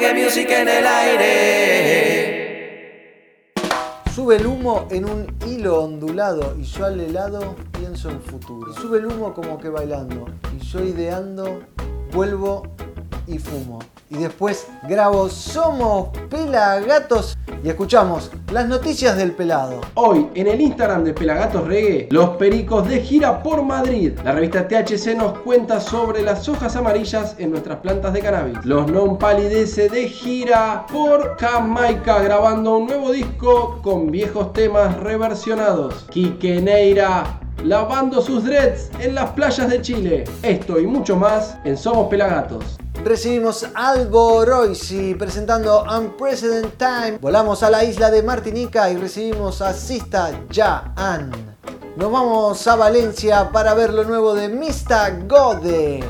en el aire. Sube el humo en un hilo ondulado y yo al helado pienso en futuro. Sube el humo como que bailando y yo ideando vuelvo y fumo. Y después grabo Somos Pelagatos y escuchamos las noticias del pelado. Hoy en el Instagram de Pelagatos Reggae, los pericos de gira por Madrid. La revista THC nos cuenta sobre las hojas amarillas en nuestras plantas de cannabis. Los non palidece de gira por Jamaica grabando un nuevo disco con viejos temas reversionados. Quique Neira lavando sus dreads en las playas de Chile. Esto y mucho más en Somos Pelagatos. Recibimos Albo Roisi presentando Unprecedented Time. Volamos a la isla de Martinica y recibimos a Sista Jaan. Nos vamos a Valencia para ver lo nuevo de Mista Gode.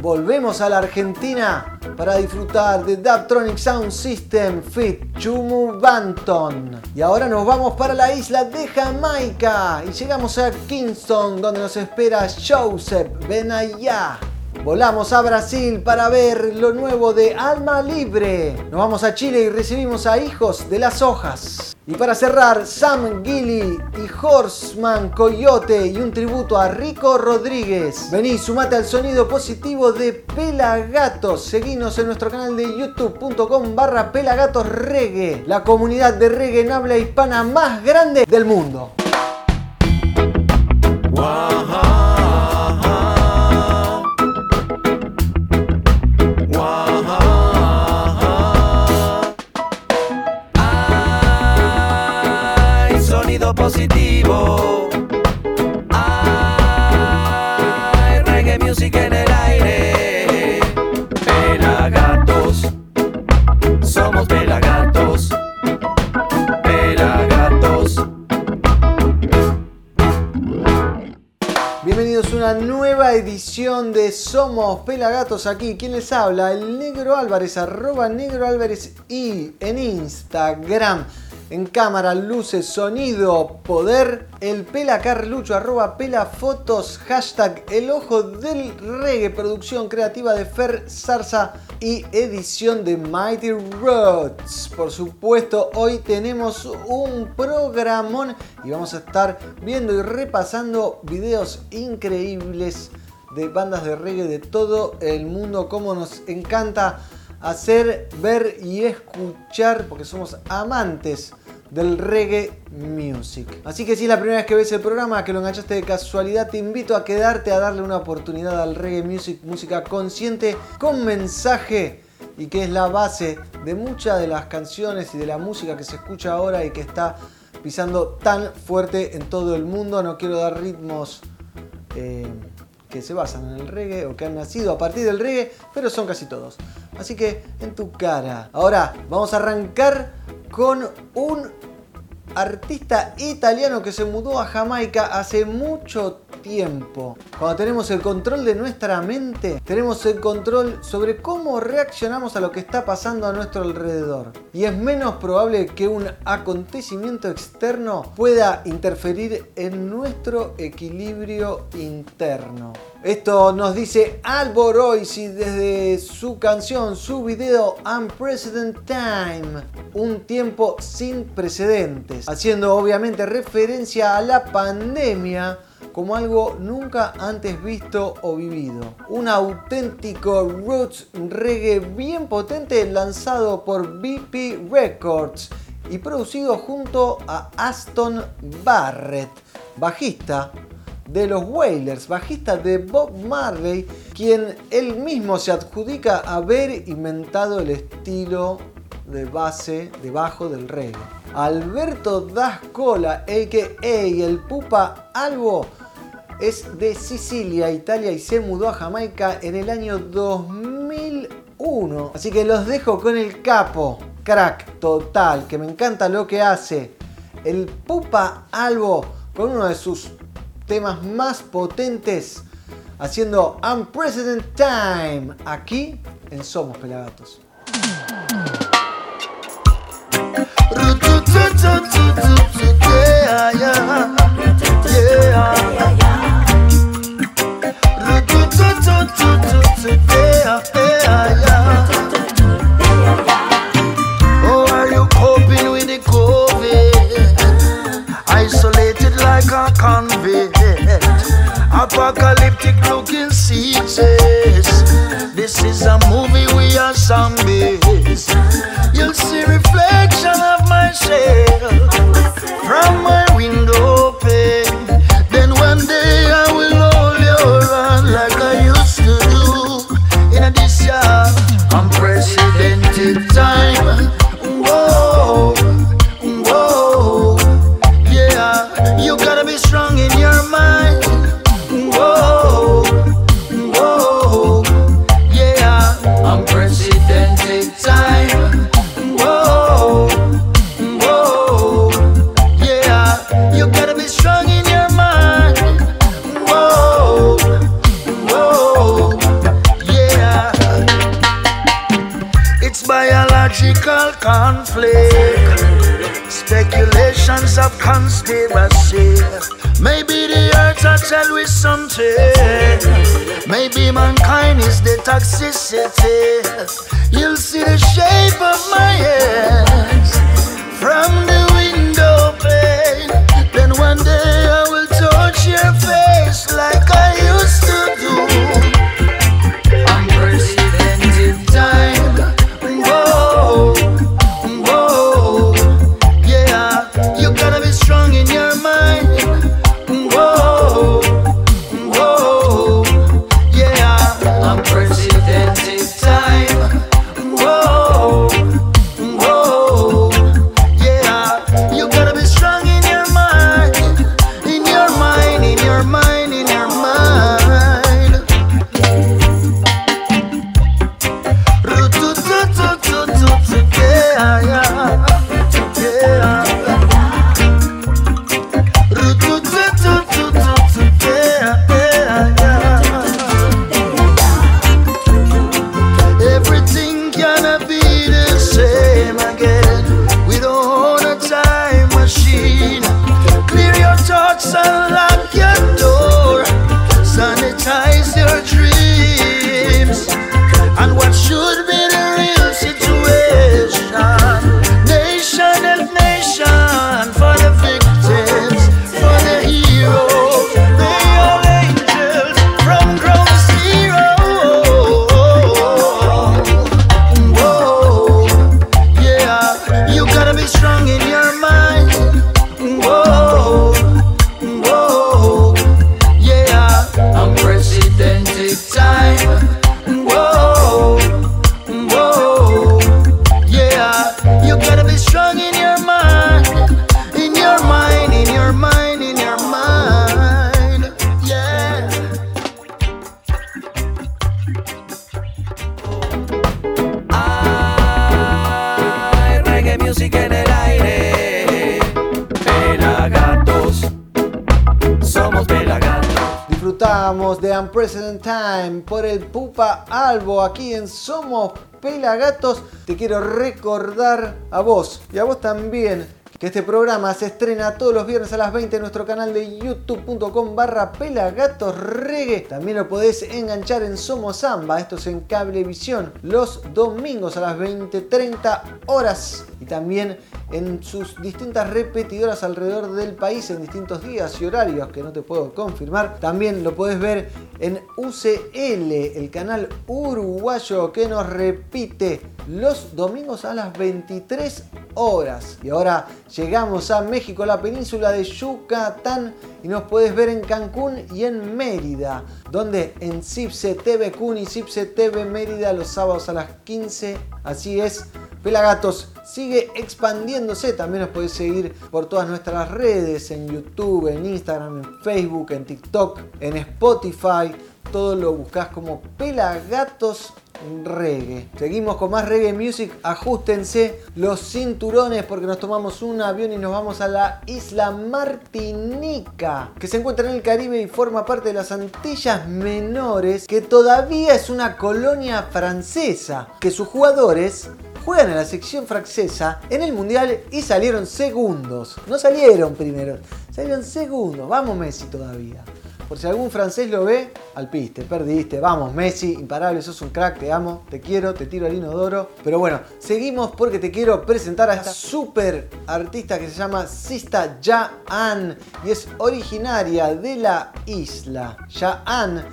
Volvemos a la Argentina para disfrutar de Daptronic Sound System Fit Chumu Banton. Y ahora nos vamos para la isla de Jamaica y llegamos a Kingston donde nos espera Joseph Benaya. Volamos a Brasil para ver lo nuevo de Alma Libre. Nos vamos a Chile y recibimos a Hijos de las Hojas. Y para cerrar, Sam Gilly y Horseman Coyote y un tributo a Rico Rodríguez. Vení, sumate al sonido positivo de Pelagatos. Seguinos en nuestro canal de youtube.com barra Pelagatos Reggae, la comunidad de reggae en habla hispana más grande del mundo. Ay, positivo. Ay, reggae music en el aire. Pelagatos. Somos pelagatos. Pelagatos. Bienvenidos a una nueva edición de Somos Pelagatos aquí. ¿Quién les habla? El Negro Álvarez, arroba Negro Álvarez y en Instagram. En cámara, luces, sonido, poder. El Pela Carlucho, arroba Pela Fotos, hashtag El Ojo del Reggae, producción creativa de Fer Zarza y edición de Mighty Roads. Por supuesto, hoy tenemos un programón y vamos a estar viendo y repasando videos increíbles de bandas de reggae de todo el mundo, como nos encanta hacer, ver y escuchar, porque somos amantes del reggae music. Así que si es la primera vez que ves el programa, que lo enganchaste de casualidad, te invito a quedarte a darle una oportunidad al reggae music, música consciente, con mensaje y que es la base de muchas de las canciones y de la música que se escucha ahora y que está pisando tan fuerte en todo el mundo. No quiero dar ritmos eh, que se basan en el reggae o que han nacido a partir del reggae, pero son casi todos. Así que en tu cara. Ahora vamos a arrancar con un artista italiano que se mudó a Jamaica hace mucho tiempo. Cuando tenemos el control de nuestra mente, tenemos el control sobre cómo reaccionamos a lo que está pasando a nuestro alrededor. Y es menos probable que un acontecimiento externo pueda interferir en nuestro equilibrio interno. Esto nos dice Albo Roisi desde su canción, su video Unprecedented Time, un tiempo sin haciendo obviamente referencia a la pandemia como algo nunca antes visto o vivido. Un auténtico roots reggae bien potente lanzado por BP Records y producido junto a Aston Barrett, bajista de los Wailers, bajista de Bob Marley, quien él mismo se adjudica haber inventado el estilo de base debajo del reggae. Alberto Dascola, a.k.a. el Pupa Albo, es de Sicilia, Italia y se mudó a Jamaica en el año 2001. Así que los dejo con el capo, crack total, que me encanta lo que hace. El Pupa Albo con uno de sus temas más potentes haciendo Unprecedented Time aquí en Somos Pelagatos. This is a movie, we zombies myself from my window pane. Unprecedented Time por el Pupa Albo aquí en Somos Pelagatos. Te quiero recordar a vos y a vos también que este programa se estrena todos los viernes a las 20 en nuestro canal de youtube.com barra pelagatosregue. También lo podés enganchar en Somos Samba, esto es en Cablevisión, los domingos a las 20.30 horas y también en sus distintas repetidoras alrededor del país en distintos días y horarios que no te puedo confirmar. También lo podés ver en UCL, el canal uruguayo que nos repite los domingos a las 23 horas. Y ahora llegamos a México, la península de Yucatán y nos puedes ver en Cancún y en Mérida, donde en Cipse TV Kun y Cipse TV Mérida los sábados a las 15. Así es, Pelagatos sigue expandiéndose. También nos podés seguir por todas nuestras redes, en YouTube, en Instagram, en Facebook, en TikTok, en Spotify. Todo lo buscás como Pelagatos Reggae. Seguimos con más reggae music. Ajustense los cinturones porque nos tomamos un avión y nos vamos a la isla Martinica, que se encuentra en el Caribe y forma parte de las Antillas Menores, que todavía es una colonia francesa, que sus jugadores juegan en la sección francesa en el mundial y salieron segundos. No salieron primeros, salieron segundos. Vamos Messi todavía. Por si algún francés lo ve, al piste, perdiste. Vamos, Messi, imparable, sos un crack, te amo, te quiero, te tiro al inodoro. Pero bueno, seguimos porque te quiero presentar a esta super artista que se llama Sista Ja-an y es originaria de la isla. Ja-an,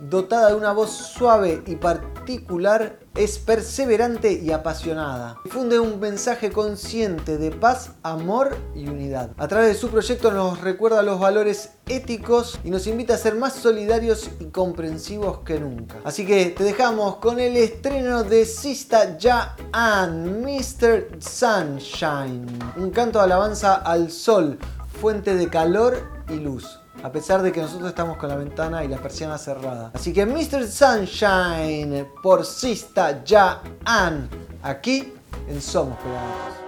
dotada de una voz suave y particular, es perseverante y apasionada. Difunde un mensaje consciente de paz, amor y unidad. A través de su proyecto nos recuerda los valores éticos y nos invita a ser más solidarios y comprensivos que nunca. Así que te dejamos con el estreno de Sista Ya Mr. Sunshine. Un canto de alabanza al sol, fuente de calor y luz a pesar de que nosotros estamos con la ventana y la persiana cerrada. Así que Mr. Sunshine por Sista Ya An, aquí en Somos Pegados.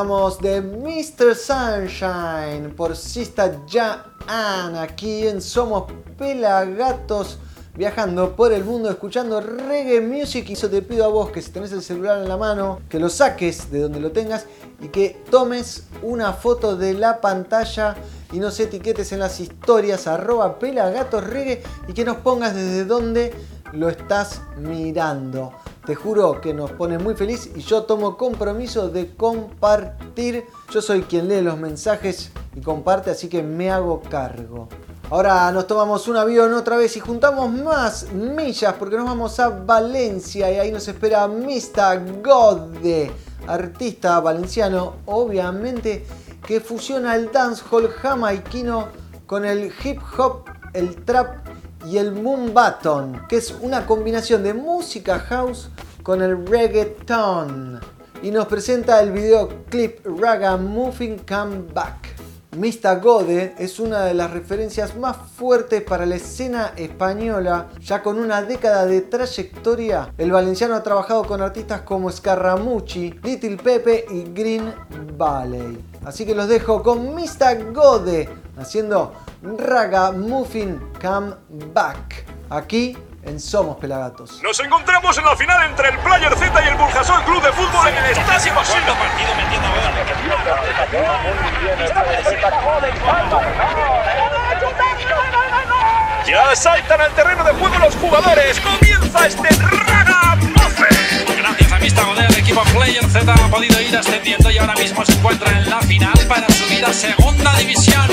De Mr. Sunshine por Sista Jan aquí en Somos Pelagatos viajando por el mundo escuchando reggae music y eso te pido a vos que si tenés el celular en la mano que lo saques de donde lo tengas y que tomes una foto de la pantalla y nos etiquetes en las historias arroba pelagatosreggae y que nos pongas desde donde lo estás mirando. Te juro que nos pone muy feliz y yo tomo compromiso de compartir. Yo soy quien lee los mensajes y comparte, así que me hago cargo. Ahora nos tomamos un avión otra vez y juntamos más millas porque nos vamos a Valencia y ahí nos espera Mr. Gode, artista valenciano, obviamente, que fusiona el dancehall jamaiquino con el hip hop, el trap y el moonbaton, que es una combinación de música house con el reggaeton. Y nos presenta el videoclip Raga Moving Come Back. Mista Gode es una de las referencias más fuertes para la escena española, ya con una década de trayectoria. El valenciano ha trabajado con artistas como Scarramucci, Little Pepe y Green Valley. Así que los dejo con Mista Gode haciendo Raga Muffin Come Back. Aquí en Somos Pelagatos. Nos encontramos en la final entre el Player Z y el Burjasol Club de Fútbol en el Estadio Basilo. partido metiendo Ya saltan al terreno de juego los jugadores. Comienza este Raga Gracias a el equipo Player Z ha podido ir ascendiendo y ahora mismo se encuentra en la final para subir a segunda división.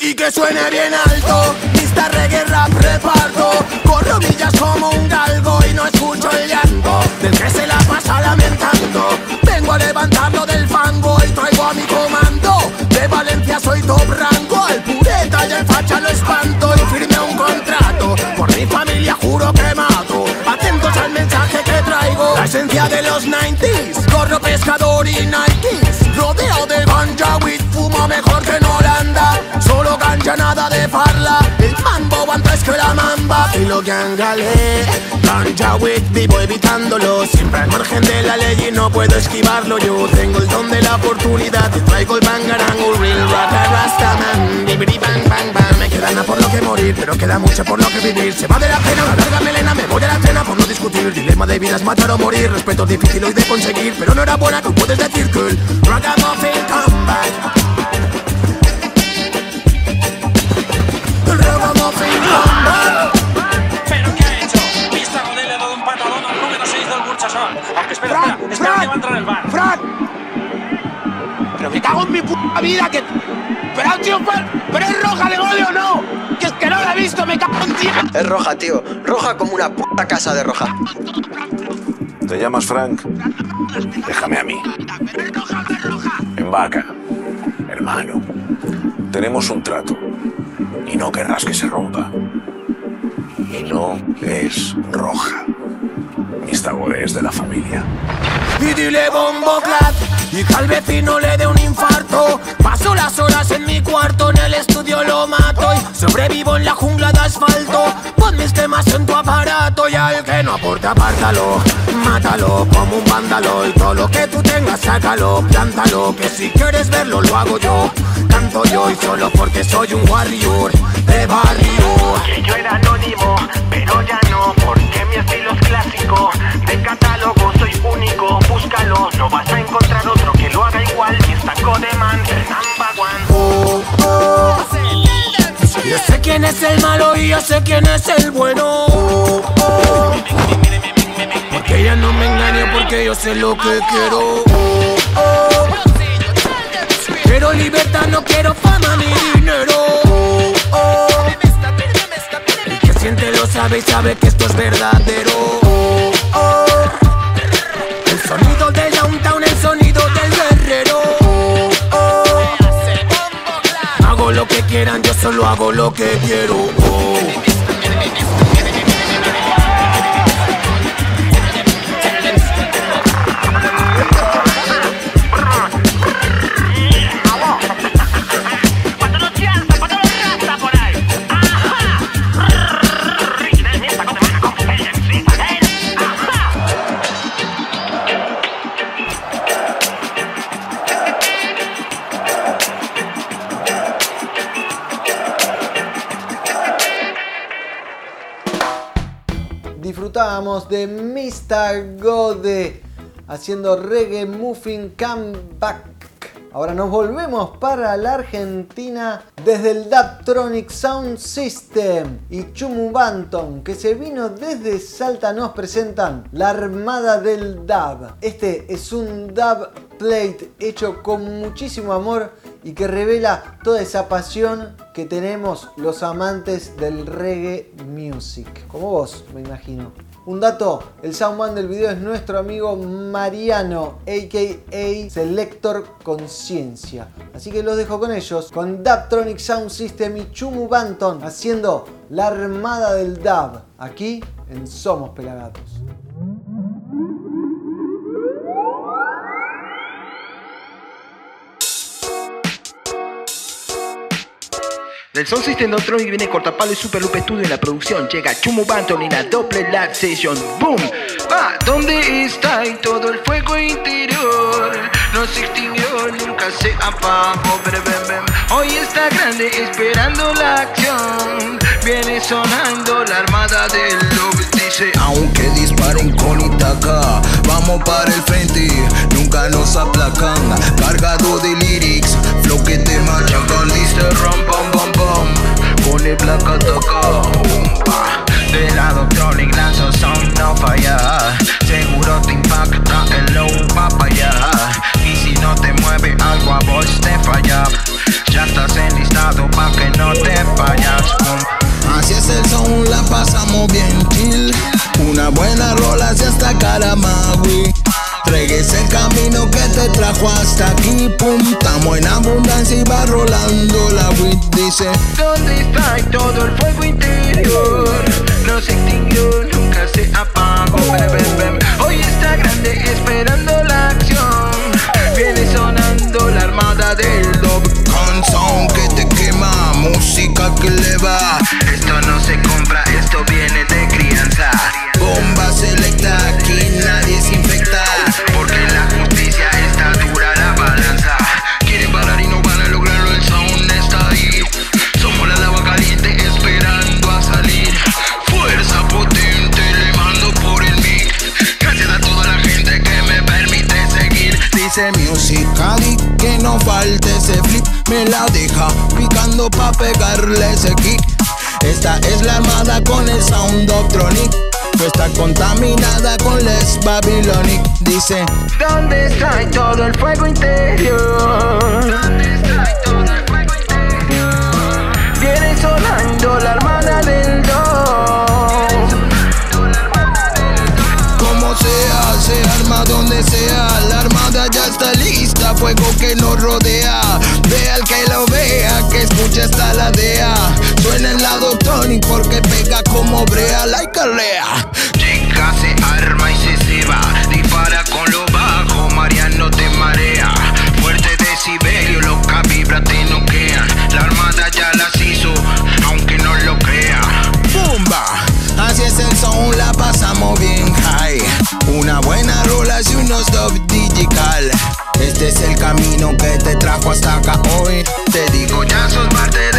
Y que suene bien alto, Mista reggae rap reparto. Corro millas como un galgo y no escucho el llanto. Del que se la pasa lamentando Vengo a levantarlo del fango y traigo a mi comando. De Valencia soy top rango, el pureta y el facha lo espanto. Y firme un contrato, por mi familia juro que mato. Atentos al mensaje que traigo La esencia de los 90s, corro pescador y Nikes Rodeo de ganja with fumo mejor que en Holanda Solo ganja, nada de farla. El mambo que la mamba Y lo que angale Ganja with vivo evitándolo. Siempre al margen de la ley y no puedo esquivarlo. Yo tengo el don de la oportunidad. Te traigo el bangarang, un real rata rastaman Bibiri bang bang bang. Me queda nada por lo que morir Pero queda mucho por lo que vivir. Se va de la pena una larga melena Me voy a la cena por no discutir. Dilema de vida es matar o morir. Respeto es difícil hoy de conseguir Pero no era buena que puedes decir que el Ragamuffin come ¡Frank! Pero me cago en mi puta vida que. Pero, tío, pero, pero es roja de gol o no. Que es que no la he visto, me cago en tío. Es roja, tío. Roja como una puta casa de roja. ¿Te llamas Frank? Déjame a mí. En vaca, hermano. Tenemos un trato. Y no querrás que se rompa. Y no es roja. Mis es de la familia. Y dile bombo clat y que al vecino le dé un infarto. Paso las horas en mi cuarto, en el estudio lo mato y sobrevivo en la jungla de asfalto. Pon mis temas en tu aparato y al que no aporte apártalo. Mátalo como un vándalo y todo lo que tú tengas sácalo, plántalo. Que si quieres verlo lo hago yo. Canto yo y solo porque soy un warrior de barrio. Que yo era anónimo, pero ya no, porque mi estilo es clásico. De catálogo soy único, búscalo, no vas a encontrar otro que lo haga igual. Y está Codeman, number one. Oh, oh. Yo sé quién es el malo y yo sé quién es el bueno. Porque ella no me engaña porque yo sé lo que quiero. Quiero libertad, no quiero fama ni dinero. Sabe y sabe que esto es verdadero. Oh, oh. El sonido del downtown, el sonido del guerrero. Oh. Hago lo que quieran, yo solo hago lo que quiero. De Mr. Gode haciendo reggae muffin comeback. Ahora nos volvemos para la Argentina desde el Daptronic Sound System y Chumu Banton que se vino desde Salta nos presentan la Armada del Dab. Este es un dub plate hecho con muchísimo amor y que revela toda esa pasión que tenemos los amantes del reggae music. Como vos, me imagino. Un dato, el soundman del video es nuestro amigo Mariano, aka Selector Conciencia. Así que los dejo con ellos, con Dubtronic Sound System y Chumu Banton haciendo la armada del dub, aquí en Somos Pelagatos. Del Sound System Doctronic viene Cortapalo y Super Lupe Studio en la producción. Llega Chumo Banton en la Doble Live Session. ¡Boom! Ah, ¿dónde está y todo el fuego interior? No se extinguió, nunca se apagó. Hoy está grande esperando la acción. Viene sonando la armada del lobby. Dice, aunque disparen con Itaca, vamos para el frente, nunca nos aplacan. Cargado de lyrics, flow que te machacan, dice rom placa taca. Umpa. De la Doctronic lanzo son no falla. Seguro te impacta el low va pa' allá. Y si no te mueve algo a vos te falla. Ya estás enlistado pa' que no te. Boom. Así es el son, la pasamos bien chill. Una buena rola hasta Caramagui. Reggae es el camino que te trajo hasta aquí, pum. Estamos en abundancia y va rolando la dice. ¿Dónde está todo el fuego interior? No se pa' pegarle ese kick. Esta es la armada con el sound Doctronic. No está contaminada con les Babylonic. Dice: ¿Dónde está todo el fuego interior? ¿Dónde está todo el fuego interior? Viene sonando la armada del do. Como sea, se arma donde sea. La armada ya está lista, fuego que nos Suena en la Doctronic porque pega como brea, like a lea. Chica se arma y se ceba. Dispara con lo bajo, Mariano te marea. Fuerte decibelio, loca vibra te noquean. La armada ya las hizo, aunque no lo crea. Bumba, así es el son, la pasamos bien high. Una buena rola y unos dub digital. Este es el camino que te trajo hasta acá hoy. Te digo, Ya sos parte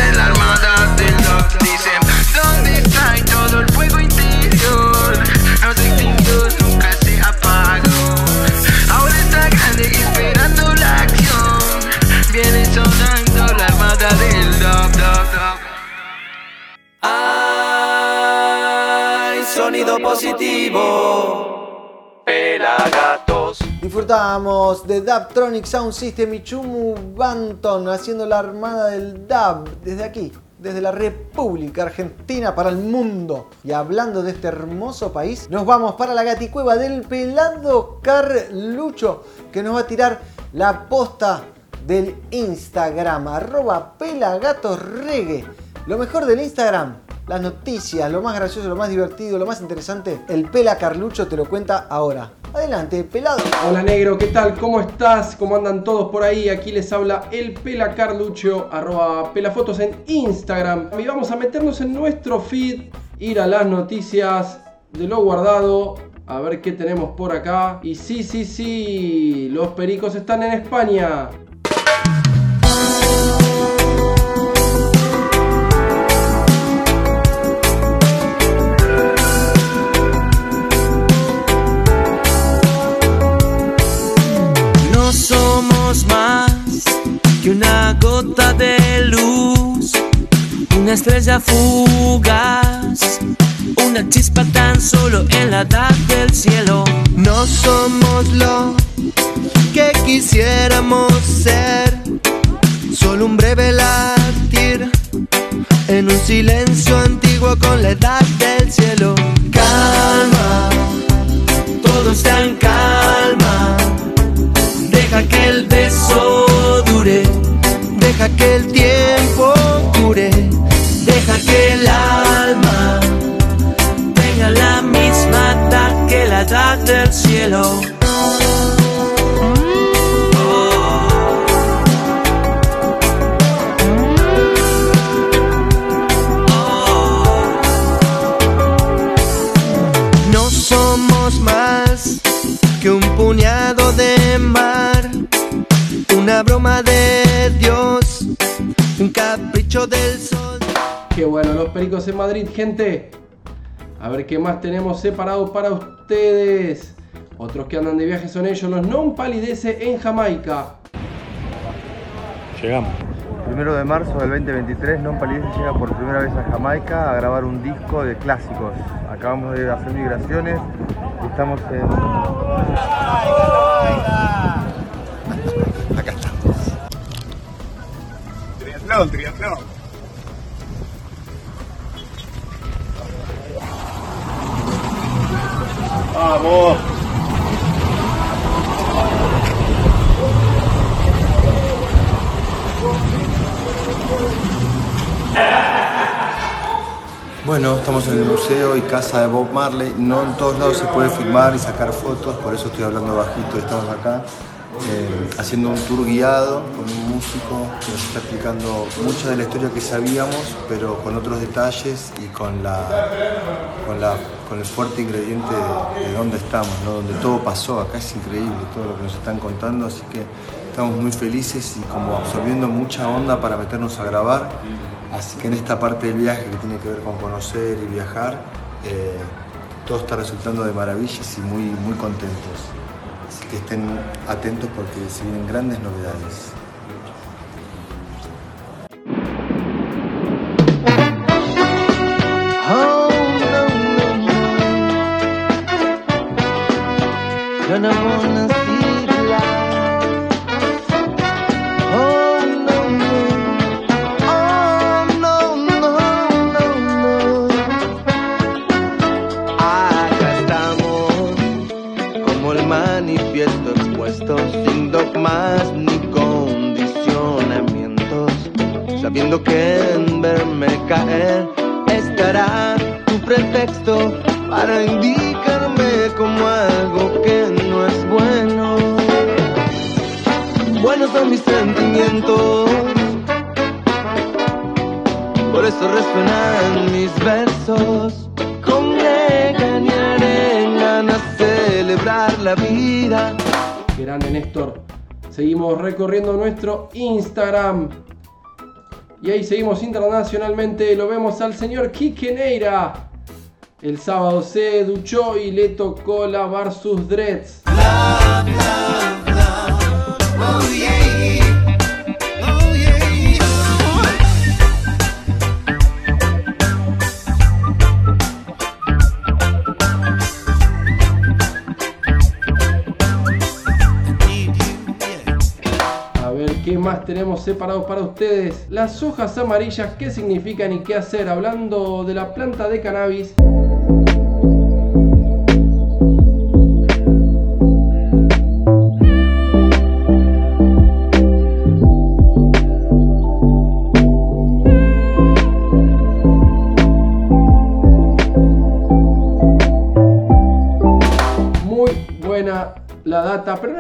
Pelagatos. Disfrutábamos de Dubtronic Sound System y Chumu Banton haciendo la armada del dub desde aquí, desde la República Argentina para el mundo. Y hablando de este hermoso país, nos vamos para la gaticueva del pelado Carlucho que nos va a tirar la posta del Instagram, arroba pelagatosregue. Lo mejor del Instagram, las noticias, lo más gracioso, lo más divertido, lo más interesante, el Pela Carlucho te lo cuenta ahora. Adelante, pelado. Hola negro, ¿qué tal? ¿Cómo estás? ¿Cómo andan todos por ahí? Aquí les habla el Pela Carlucho, arroba pelafotos en Instagram. Y vamos a meternos en nuestro feed, ir a las noticias de lo guardado, a ver qué tenemos por acá. Y sí, sí, sí, los pericos están en España. Gota de luz, una estrella fugaz, una chispa tan solo en la edad del cielo. No somos lo que quisiéramos ser, solo un breve latir en un silencio antiguo con la edad del cielo. Calma, todo está en calma. No somos más que un puñado de mar, una broma de Dios, un capricho del sol. Qué bueno, los pericos en Madrid, gente. A ver qué más tenemos separados para ustedes. Otros que andan de viaje son ellos, los non palidece en Jamaica. Llegamos. Primero de marzo del 2023, Non Palidece llega por primera vez a Jamaica a grabar un disco de clásicos. Acabamos de hacer migraciones y estamos en. Acá estamos. Triatlón, triatlón. Vamos. Bueno, estamos en el museo y casa de Bob Marley. No en todos lados se puede filmar y sacar fotos, por eso estoy hablando bajito estamos acá eh, haciendo un tour guiado con un músico que nos está explicando mucha de la historia que sabíamos, pero con otros detalles y con, la, con, la, con el fuerte ingrediente de, de dónde estamos, ¿no? donde todo pasó. Acá es increíble todo lo que nos están contando, así que estamos muy felices y como absorbiendo mucha onda para meternos a grabar. Así que en esta parte del viaje que tiene que ver con conocer y viajar, eh, todo está resultando de maravillas y muy, muy contentos. Así que estén atentos porque se vienen grandes novedades. Instagram. Y ahí seguimos internacionalmente. Lo vemos al señor Quique Neira. El sábado se duchó y le tocó lavar sus dreads. Tenemos separados para ustedes. Las hojas amarillas, qué significan y qué hacer. Hablando de la planta de cannabis.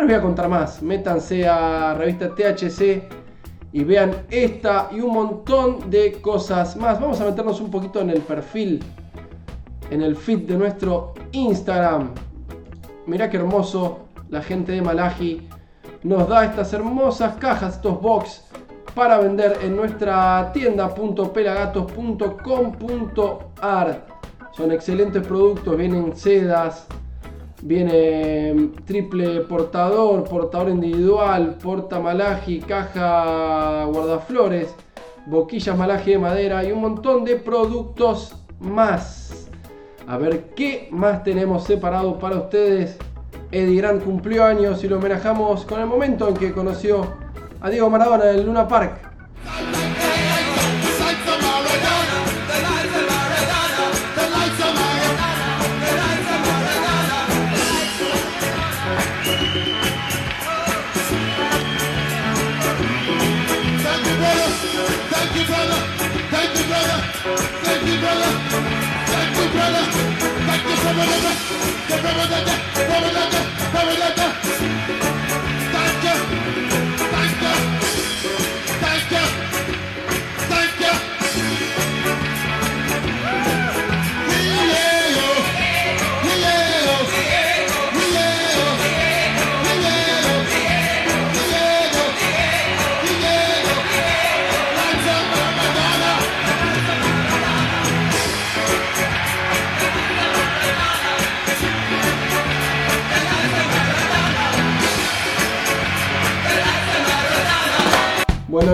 Voy a contar más. Métanse a revista THC y vean esta y un montón de cosas más. Vamos a meternos un poquito en el perfil, en el feed de nuestro Instagram. Mirá qué hermoso, la gente de Malaji nos da estas hermosas cajas, estos box para vender en nuestra tienda.pelagatos.com.ar. Son excelentes productos, vienen sedas, Viene mm, triple portador, portador individual, porta malaji, caja guardaflores, boquillas malaji de madera y un montón de productos más. A ver qué más tenemos separado para ustedes. Eddie Grant cumplió años y lo homenajamos con el momento en que conoció a Diego Maradona en Luna Park.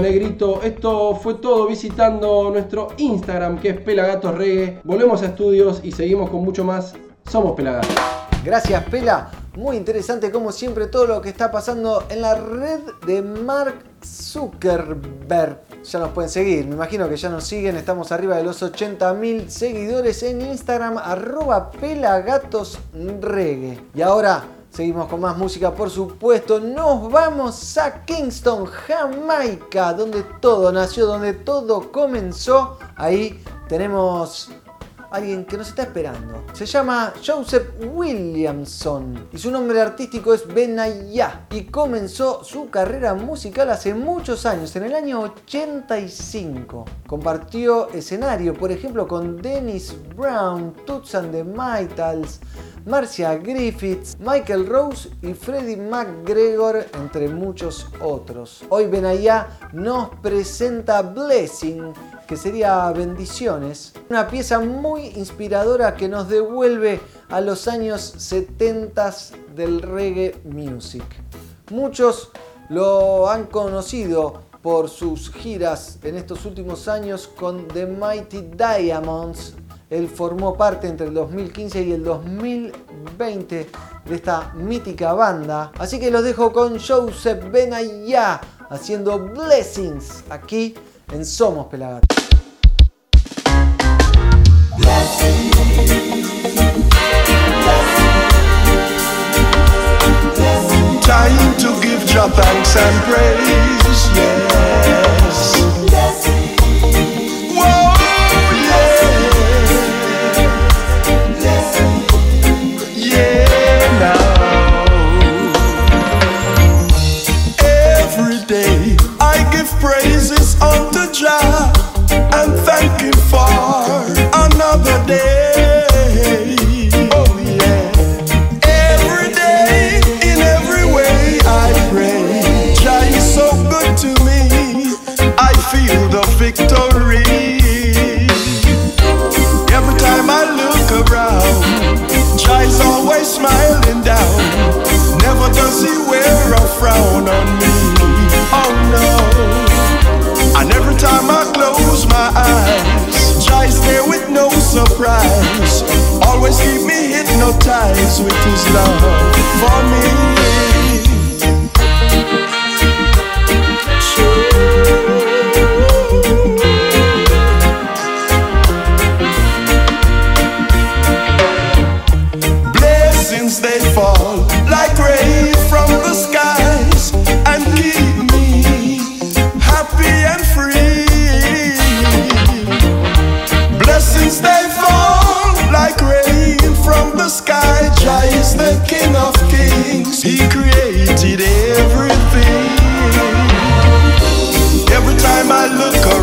Negrito, esto fue todo visitando nuestro Instagram que es Pelagatos Reggae. Volvemos a estudios y seguimos con mucho más. Somos Pelagatos. Gracias, Pela. Muy interesante, como siempre, todo lo que está pasando en la red de Mark Zuckerberg. Ya nos pueden seguir, me imagino que ya nos siguen. Estamos arriba de los 80.000 seguidores en Instagram, arroba pelagatosreggae. Y ahora seguimos con más música, por supuesto. Nos vamos a Kingston, Jamaica, donde todo nació, donde todo comenzó. Ahí tenemos alguien que nos está esperando. Se llama Joseph Williamson y su nombre artístico es Benaya y comenzó su carrera musical hace muchos años, en el año 85. Compartió escenario, por ejemplo, con Dennis Brown, Toots and the Maytals, Marcia Griffiths, Michael Rose y Freddie McGregor, entre muchos otros. Hoy Benaya nos presenta Blessing, que sería Bendiciones, una pieza muy inspiradora que nos devuelve a los años 70 del reggae music. Muchos lo han conocido por sus giras en estos últimos años con The Mighty Diamonds. Él formó parte entre el 2015 y el 2020 de esta mítica banda. Así que los dejo con Joseph Benaya haciendo Blessings aquí en Somos Pelagatos. Time to give Jah thanks and praise, yes. Hypnotized with his love for me.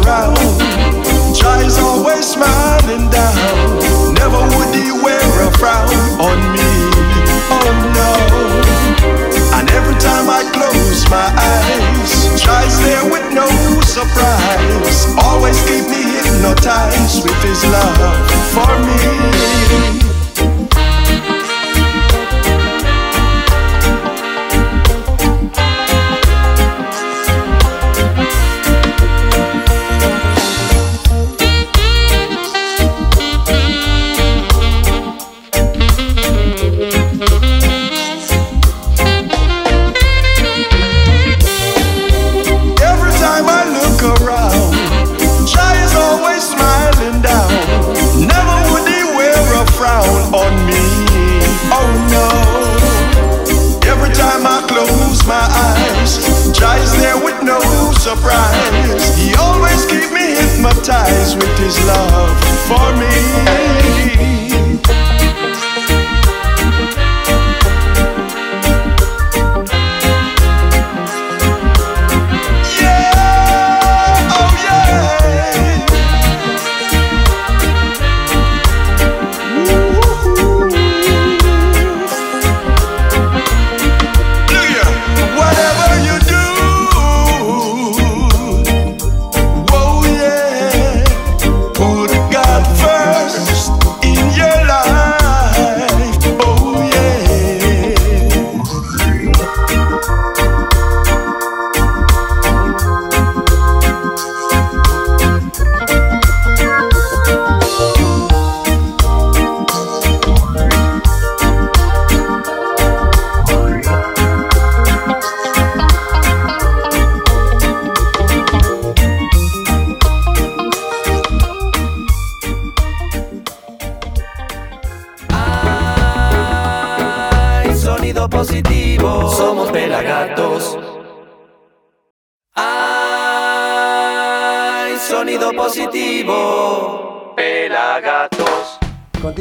Around,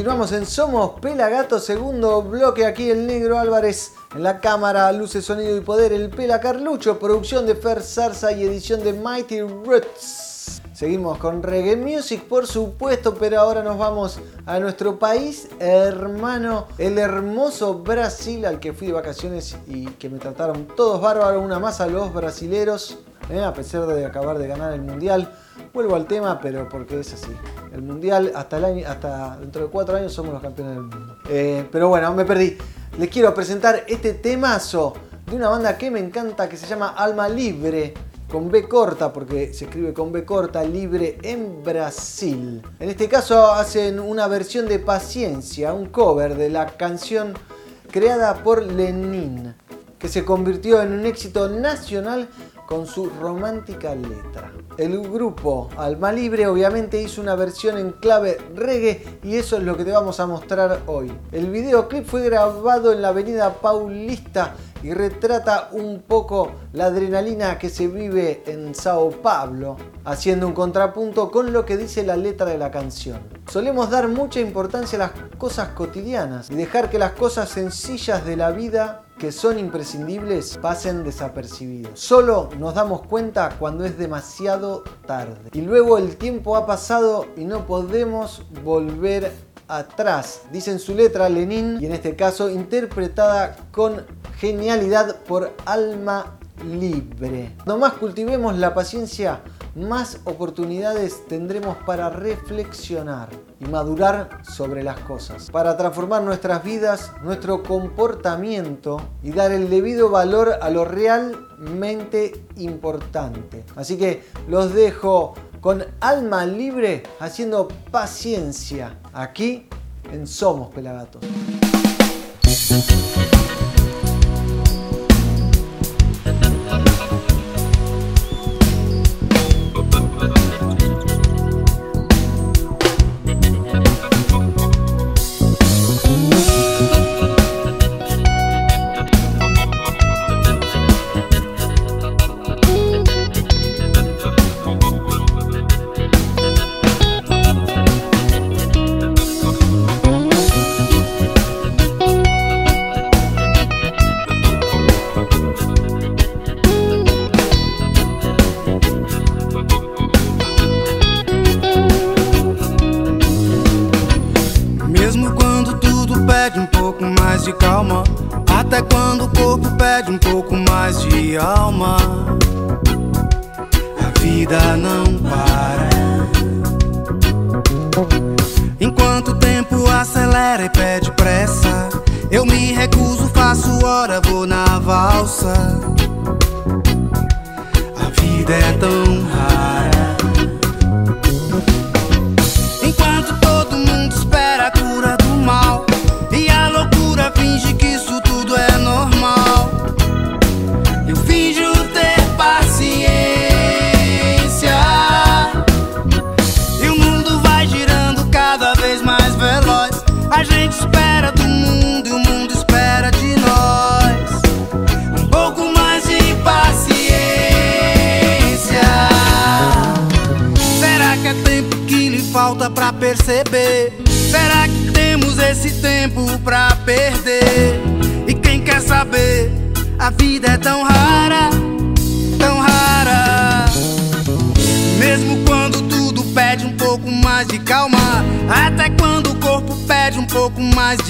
Continuamos en Somos Pelagatos, segundo bloque aquí el Negro Álvarez en la cámara, luces, sonido y poder, el Pela Carlucho, producción de Fer Zarza y edición de Mighty Roots. Seguimos con Reggae Music, por supuesto, pero ahora nos vamos a nuestro país hermano, el hermoso Brasil, al que fui de vacaciones y que me trataron todos bárbaros, una más a los brasileros, eh, a pesar de acabar de ganar el Mundial. Vuelvo al tema, pero porque es así. El mundial, hasta, el año, hasta dentro de cuatro años somos los campeones del mundo. Eh, pero bueno, me perdí. Les quiero presentar este temazo de una banda que me encanta que se llama Alma Libre. Con B corta, porque se escribe con B corta, libre en Brasil. En este caso hacen una versión de Paciencia, un cover de la canción creada por Lenin, que se convirtió en un éxito nacional con su romántica letra. El grupo Alma Libre obviamente hizo una versión en clave reggae y eso es lo que te vamos a mostrar hoy. El videoclip fue grabado en la avenida Paulista y retrata un poco la adrenalina que se vive en Sao Paulo, haciendo un contrapunto con lo que dice la letra de la canción. Solemos dar mucha importancia a las cosas cotidianas y dejar que las cosas sencillas de la vida que son imprescindibles pasen desapercibidos. Solo nos damos cuenta cuando es demasiado tarde. Y luego el tiempo ha pasado y no podemos volver atrás, dice en su letra Lenin, y en este caso interpretada con genialidad por Alma Libre. Nomás cultivemos la paciencia, más oportunidades tendremos para reflexionar y madurar sobre las cosas, para transformar nuestras vidas, nuestro comportamiento y dar el debido valor a lo realmente importante. Así que los dejo con alma libre haciendo paciencia aquí en Somos Pelagatos.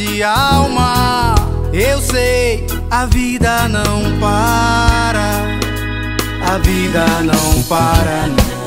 De alma. Eu sei, a vida não para, a vida não para. Não.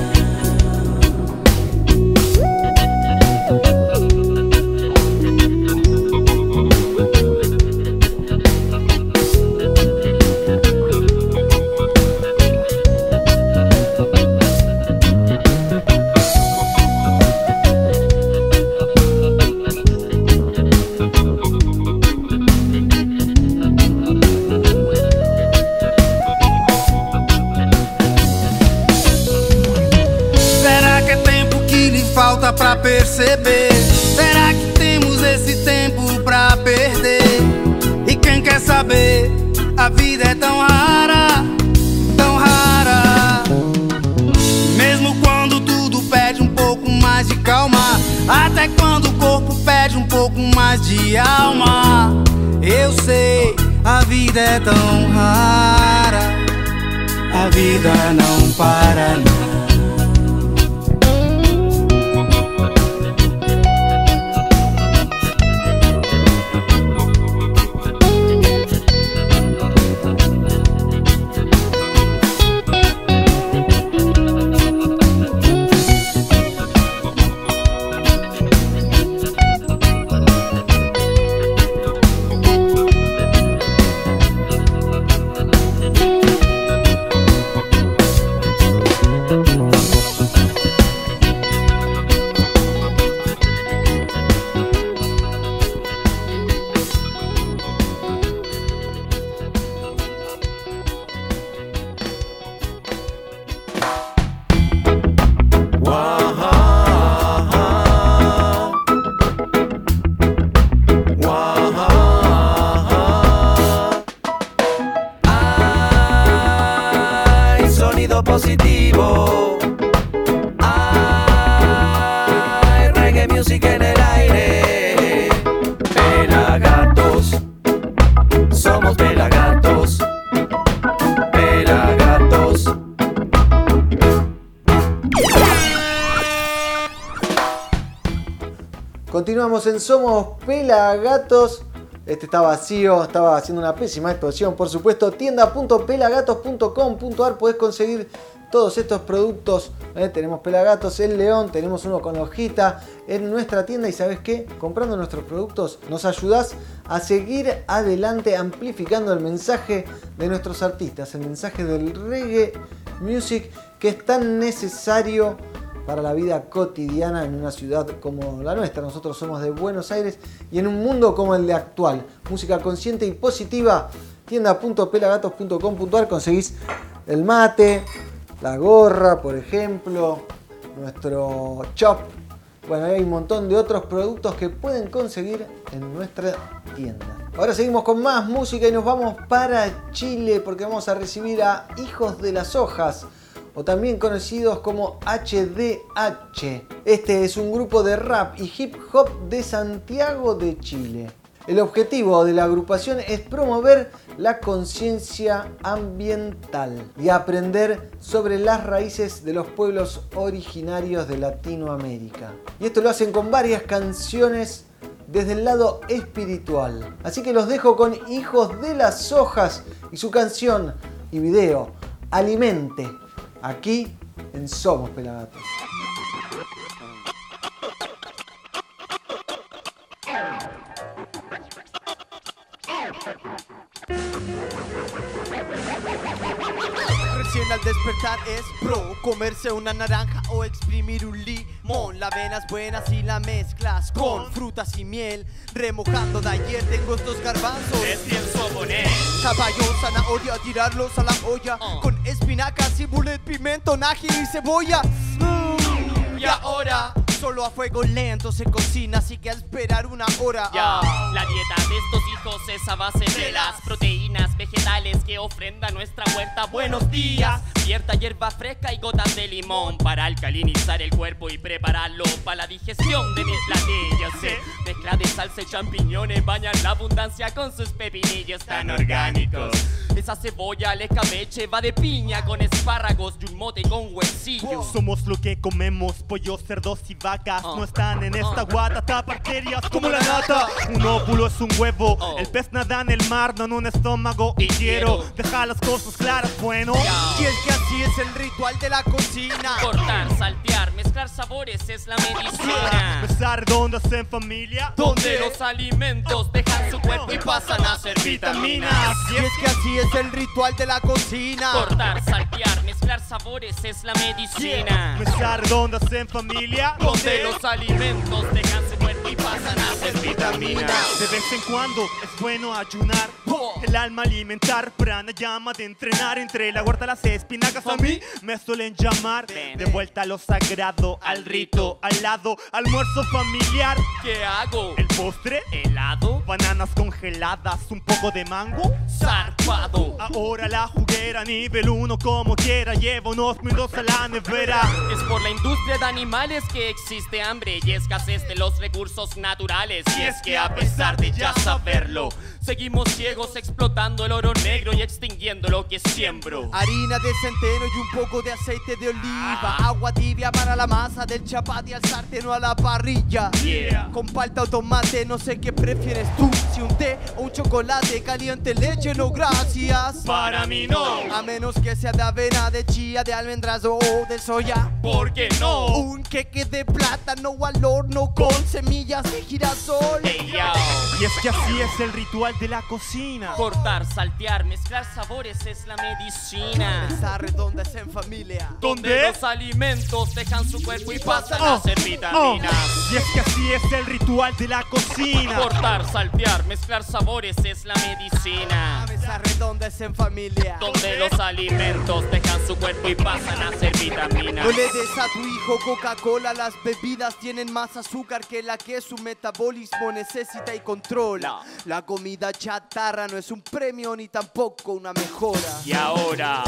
Não para não. En Somos Pelagatos. Este está vacío, estaba haciendo una pésima exposición, por supuesto. Tienda.pelagatos.com.ar podés conseguir todos estos productos. ¿eh? Tenemos Pelagatos, el León, tenemos uno con hojita en nuestra tienda. Y sabes qué? Comprando nuestros productos nos ayudás a seguir adelante amplificando el mensaje de nuestros artistas, el mensaje del reggae music que es tan necesario para la vida cotidiana en una ciudad como la nuestra. Nosotros somos de Buenos Aires y en un mundo como el de actual. Música consciente y positiva. Tienda.pelagatos.com.ar conseguís el mate, la gorra, por ejemplo, nuestro chop. Bueno, hay un montón de otros productos que pueden conseguir en nuestra tienda. Ahora seguimos con más música y nos vamos para Chile porque vamos a recibir a Hijos de las Hojas o también conocidos como HDH. Este es un grupo de rap y hip hop de Santiago de Chile. El objetivo de la agrupación es promover la conciencia ambiental y aprender sobre las raíces de los pueblos originarios de Latinoamérica. Y esto lo hacen con varias canciones desde el lado espiritual. Así que los dejo con Hijos de las Hojas y su canción y video Alimente aquí en Somos Pelagatos. Recién al despertar es pro comerse una naranja o exprimir un limón. La avenas buenas y la mezclas con frutas y miel. Remojando de ayer tengo estos garbanzos. Les pienso poner Caballo, zanahoria, tirarlos a la olla. Con espinacas y bullet, pimiento, ají y cebolla. Y ahora Solo a fuego lento se cocina, así que a esperar una hora. Ya, Ah. la dieta de estos hijos es a base de las proteínas vegetales que ofrenda nuestra huerta. Buenos días, cierta hierba fresca y gotas de limón para alcalinizar el cuerpo y prepararlo para la digestión de mis platillos. Mezcla de salsa y champiñones bañan la abundancia con sus pepinillos tan orgánicos. Esa cebolla, el escabeche va de piña con espárragos y un mote con huesillos. Somos lo que comemos, pollos, cerdos y vacas. Oh. No están en esta guata, bacterias como la nata. Un óvulo es un huevo, Oh. el pez nada en el mar, no en un estómago. Y quiero dejar las cosas claras, bueno. Y es que así es el ritual de la cocina. Cortar, saltear, mezclar sabores es la medicina. Besar redondas en familia. Donde los alimentos dejan su cuerpo y pasan a ser vitaminas. Y es que así es el ritual de la cocina. Cortar, saltear, mezclar sabores es la medicina. Besar redondas en familia. Donde los alimentos dejan su cuerpo y pasan a ser vitaminas. De vez en cuando es bueno ayunar. El alma alimentar, pranayama de entrenar entre la huerta, las espinacas. A mí me suelen llamar de vuelta a lo sagrado, al rito, al lado, almuerzo familiar. ¿Qué hago? El postre, helado, bananas congeladas, un poco de mango. Zarpado. Ahora la juguera, nivel 1 como quiera, llevo unos minutos a la nevera. Es por la industria de animales que existe hambre y escasez de los recursos naturales. Y es que a pesar de ya saberlo, seguimos ciegos explotando el oro negro y extinguiendo lo que siembro. Harina de centeno y un poco de aceite de oliva. Agua tibia para la masa del chapati al sartén o a la parrilla. Yeah. Con palta o tomate, no sé qué prefieres tú. Si un té o un chocolate caliente, leche, no gracias. Para mí no. A menos que sea de avena, de chía, de almendras o de soya. ¿Por qué no? Un queque de plátano al horno con semillas de girasol. Hey. Y es que así es el ritual de la cocina. Cortar, saltear, mezclar sabores es la medicina. Esa redonda es en familia. Donde los alimentos dejan su cuerpo y pasan Oh, a ser oh. vitaminas. Y es que así es el ritual de la cocina. Cortar, saltear, mezclar sabores es la medicina. Esa redonda es en familia. Donde los alimentos dejan su cuerpo y pasan a ser vitaminas. No le des a tu hijo Coca-Cola, las bebidas tienen más azúcar que la que su metabolismo necesita y controla. La comida chatarra no es un premio ni tampoco una mejora. Y ahora,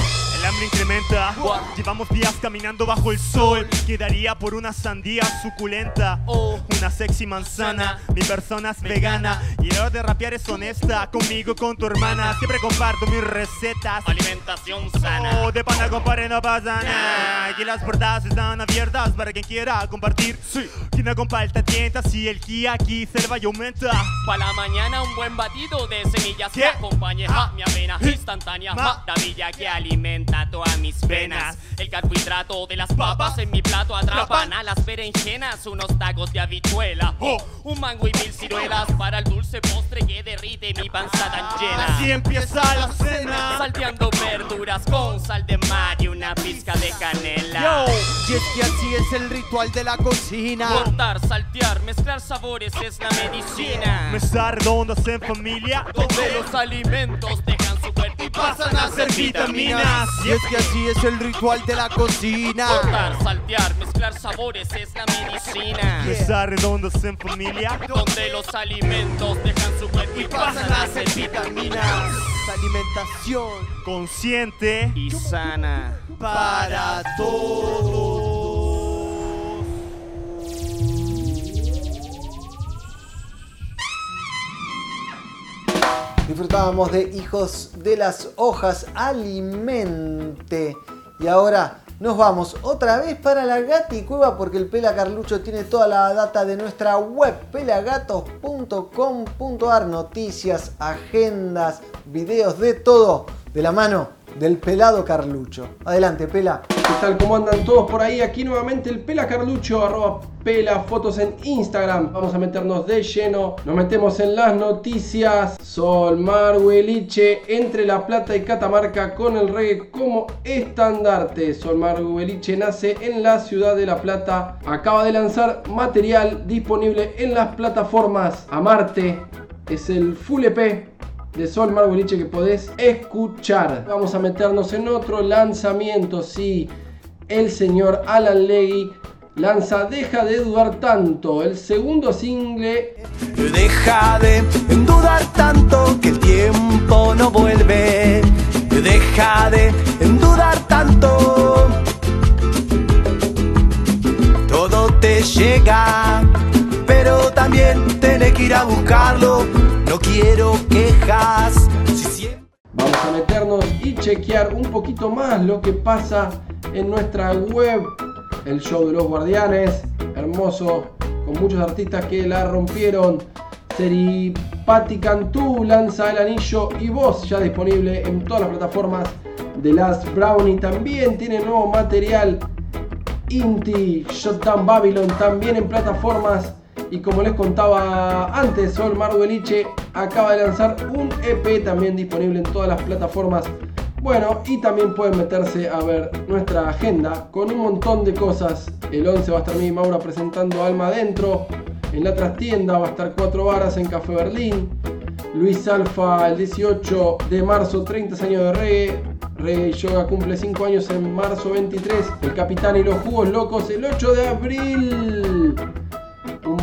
hambre incrementa. Llevamos días caminando bajo el sol. Quedaría por una sandía suculenta. Oh. Una sexy manzana. Mi persona es vegana. Y la hora de rapear es honesta. Conmigo, con tu hermana. Siempre comparto mis recetas. alimentación sana. Oh, de pana compare no pasa nada. Aquí las puertas están abiertas para quien quiera compartir. Sí. Quien no comparta tienta. Si el ki aquí se va y aumenta. Pa' la mañana un buen batido de semillas que ¿Qué? acompañe ja, mi avena instantánea Ma. maravilla que alimenta todas mis venas. El carbohidrato de las papas en mi plato atrapan a las berenjenas, unos tacos de habichuela, Oh. un mango y mil ciruelas para el dulce postre que derrite mi panza tan llena. Así empieza la cena. Salteando verduras con sal de mar y una pizca de canela. Yo, y es que así es el ritual de la cocina. Cortar, saltear, mezclar sabores es la medicina. Mesar redondas en familia. Donde los alimentos dejan su cuerpo y pasan a ser vitaminas. Y es que así es el ritual de la cocina. Cortar, saltear, mezclar sabores es la medicina. Mesar redondas en familia. Donde los alimentos dejan su cuerpo y pasan a ser vitaminas. Alimentación Consciente. Y sana. para todos. Disfrutábamos de Hijos de las Hojas, Alimente. Y ahora nos vamos otra vez para la Gati Cueva porque el Pela Carlucho tiene toda la data de nuestra web pelagatos.com.ar, noticias, agendas, videos, de todo de la mano del pelado Carlucho. Adelante, Pela. ¿Qué tal? ¿Cómo andan todos por ahí? Aquí nuevamente el Pela Carlucho, arroba Pela Fotos en Instagram. Vamos a meternos de lleno. Nos metemos en las noticias. Sol Mar Hueliche entre La Plata y Catamarca con el reggae como estandarte. Sol Mar Hueliche nace en la ciudad de La Plata. Acaba de lanzar material disponible en las plataformas Amarte. Es el Full EP de Sol Marguliche que podés escuchar. Vamos a meternos en otro lanzamiento, sí. El señor Alan Leggy lanza Deja de dudar tanto, el segundo single Deja de dudar tanto que el tiempo no vuelve. Deja de dudar tanto. Todo te llega, pero también tenés que ir a buscarlo. Quiero quejas. Si Vamos a meternos y chequear un poquito más lo que pasa en nuestra web. El show de los guardianes, hermoso, con muchos artistas que la rompieron. Seri Patti Cantú lanza el anillo y voz ya disponible en todas las plataformas de Last Brownie. También tiene nuevo material. Inti, Shutdown Babylon también en plataformas. Y como les contaba antes, Sol Mardueliche acaba de lanzar un EP también disponible en todas las plataformas. Bueno, y también pueden meterse a ver nuestra agenda con un montón de cosas. El 11 va a estar mi Maura presentando Alma Adentro. En la trastienda va a estar Cuatro Varas en Café Berlín. Luis Alfa el 18 de marzo, 30 años de reggae. Reggae Yoga cumple 5 años en marzo 23. El Capitán y los Jugos Locos el 8 de abril.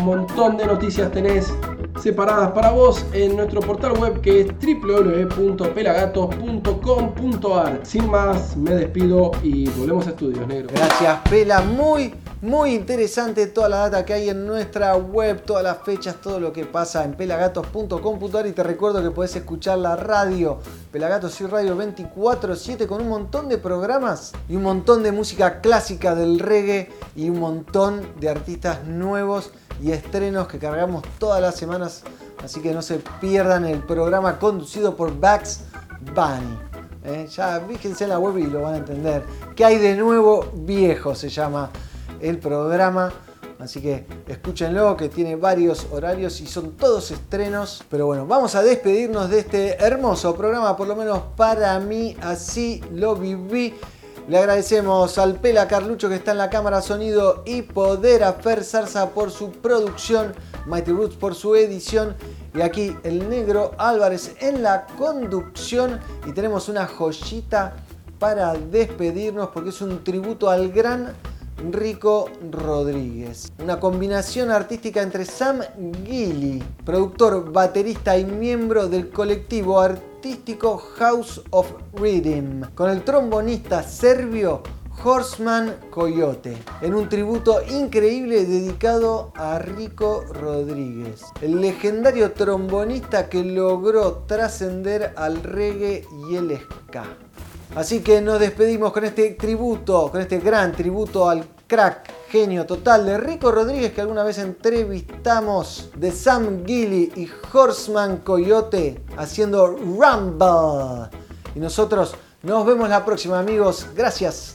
Un montón de noticias tenés separadas para vos en nuestro portal web que es www.pelagatos.com.ar. Sin más, me despido y volvemos a estudios, negro. Gracias, Pela. Muy, muy interesante toda la data que hay en nuestra web, todas las fechas, todo lo que pasa en pelagatos.com.ar. Y te recuerdo que podés escuchar la radio Pelagatos y Radio 24-7 con un montón de programas y un montón de música clásica del reggae y un montón de artistas nuevos y estrenos que cargamos todas las semanas. Así que no se pierdan el programa conducido por Bax Bunny. ¿eh? Ya fíjense en la web y lo van a entender. ¿Qué hay de nuevo? Viejo se llama el programa. Así que escúchenlo, que tiene varios horarios y son todos estrenos. Pero bueno, vamos a despedirnos de este hermoso programa, por lo menos para mí, así lo viví. Le agradecemos al Pela Carlucho que está en la cámara sonido y Poder a Fer Zarza por su producción, Mighty Roots por su edición y aquí el negro Álvarez en la conducción. Y tenemos una joyita para despedirnos porque es un tributo al gran Rico Rodríguez. Una combinación artística entre Sam Gilly, productor, baterista y miembro del colectivo artístico House of Rhythm, con el trombonista serbio Horseman Coyote, en un tributo increíble dedicado a Rico Rodríguez, el legendario trombonista que logró trascender al reggae y el ska. Así que nos despedimos con este tributo, con este gran tributo al crack, genio total de Rico Rodríguez que alguna vez entrevistamos, de Sam Gilly y Horseman Coyote haciendo Rumble. Y nosotros nos vemos la próxima amigos, gracias.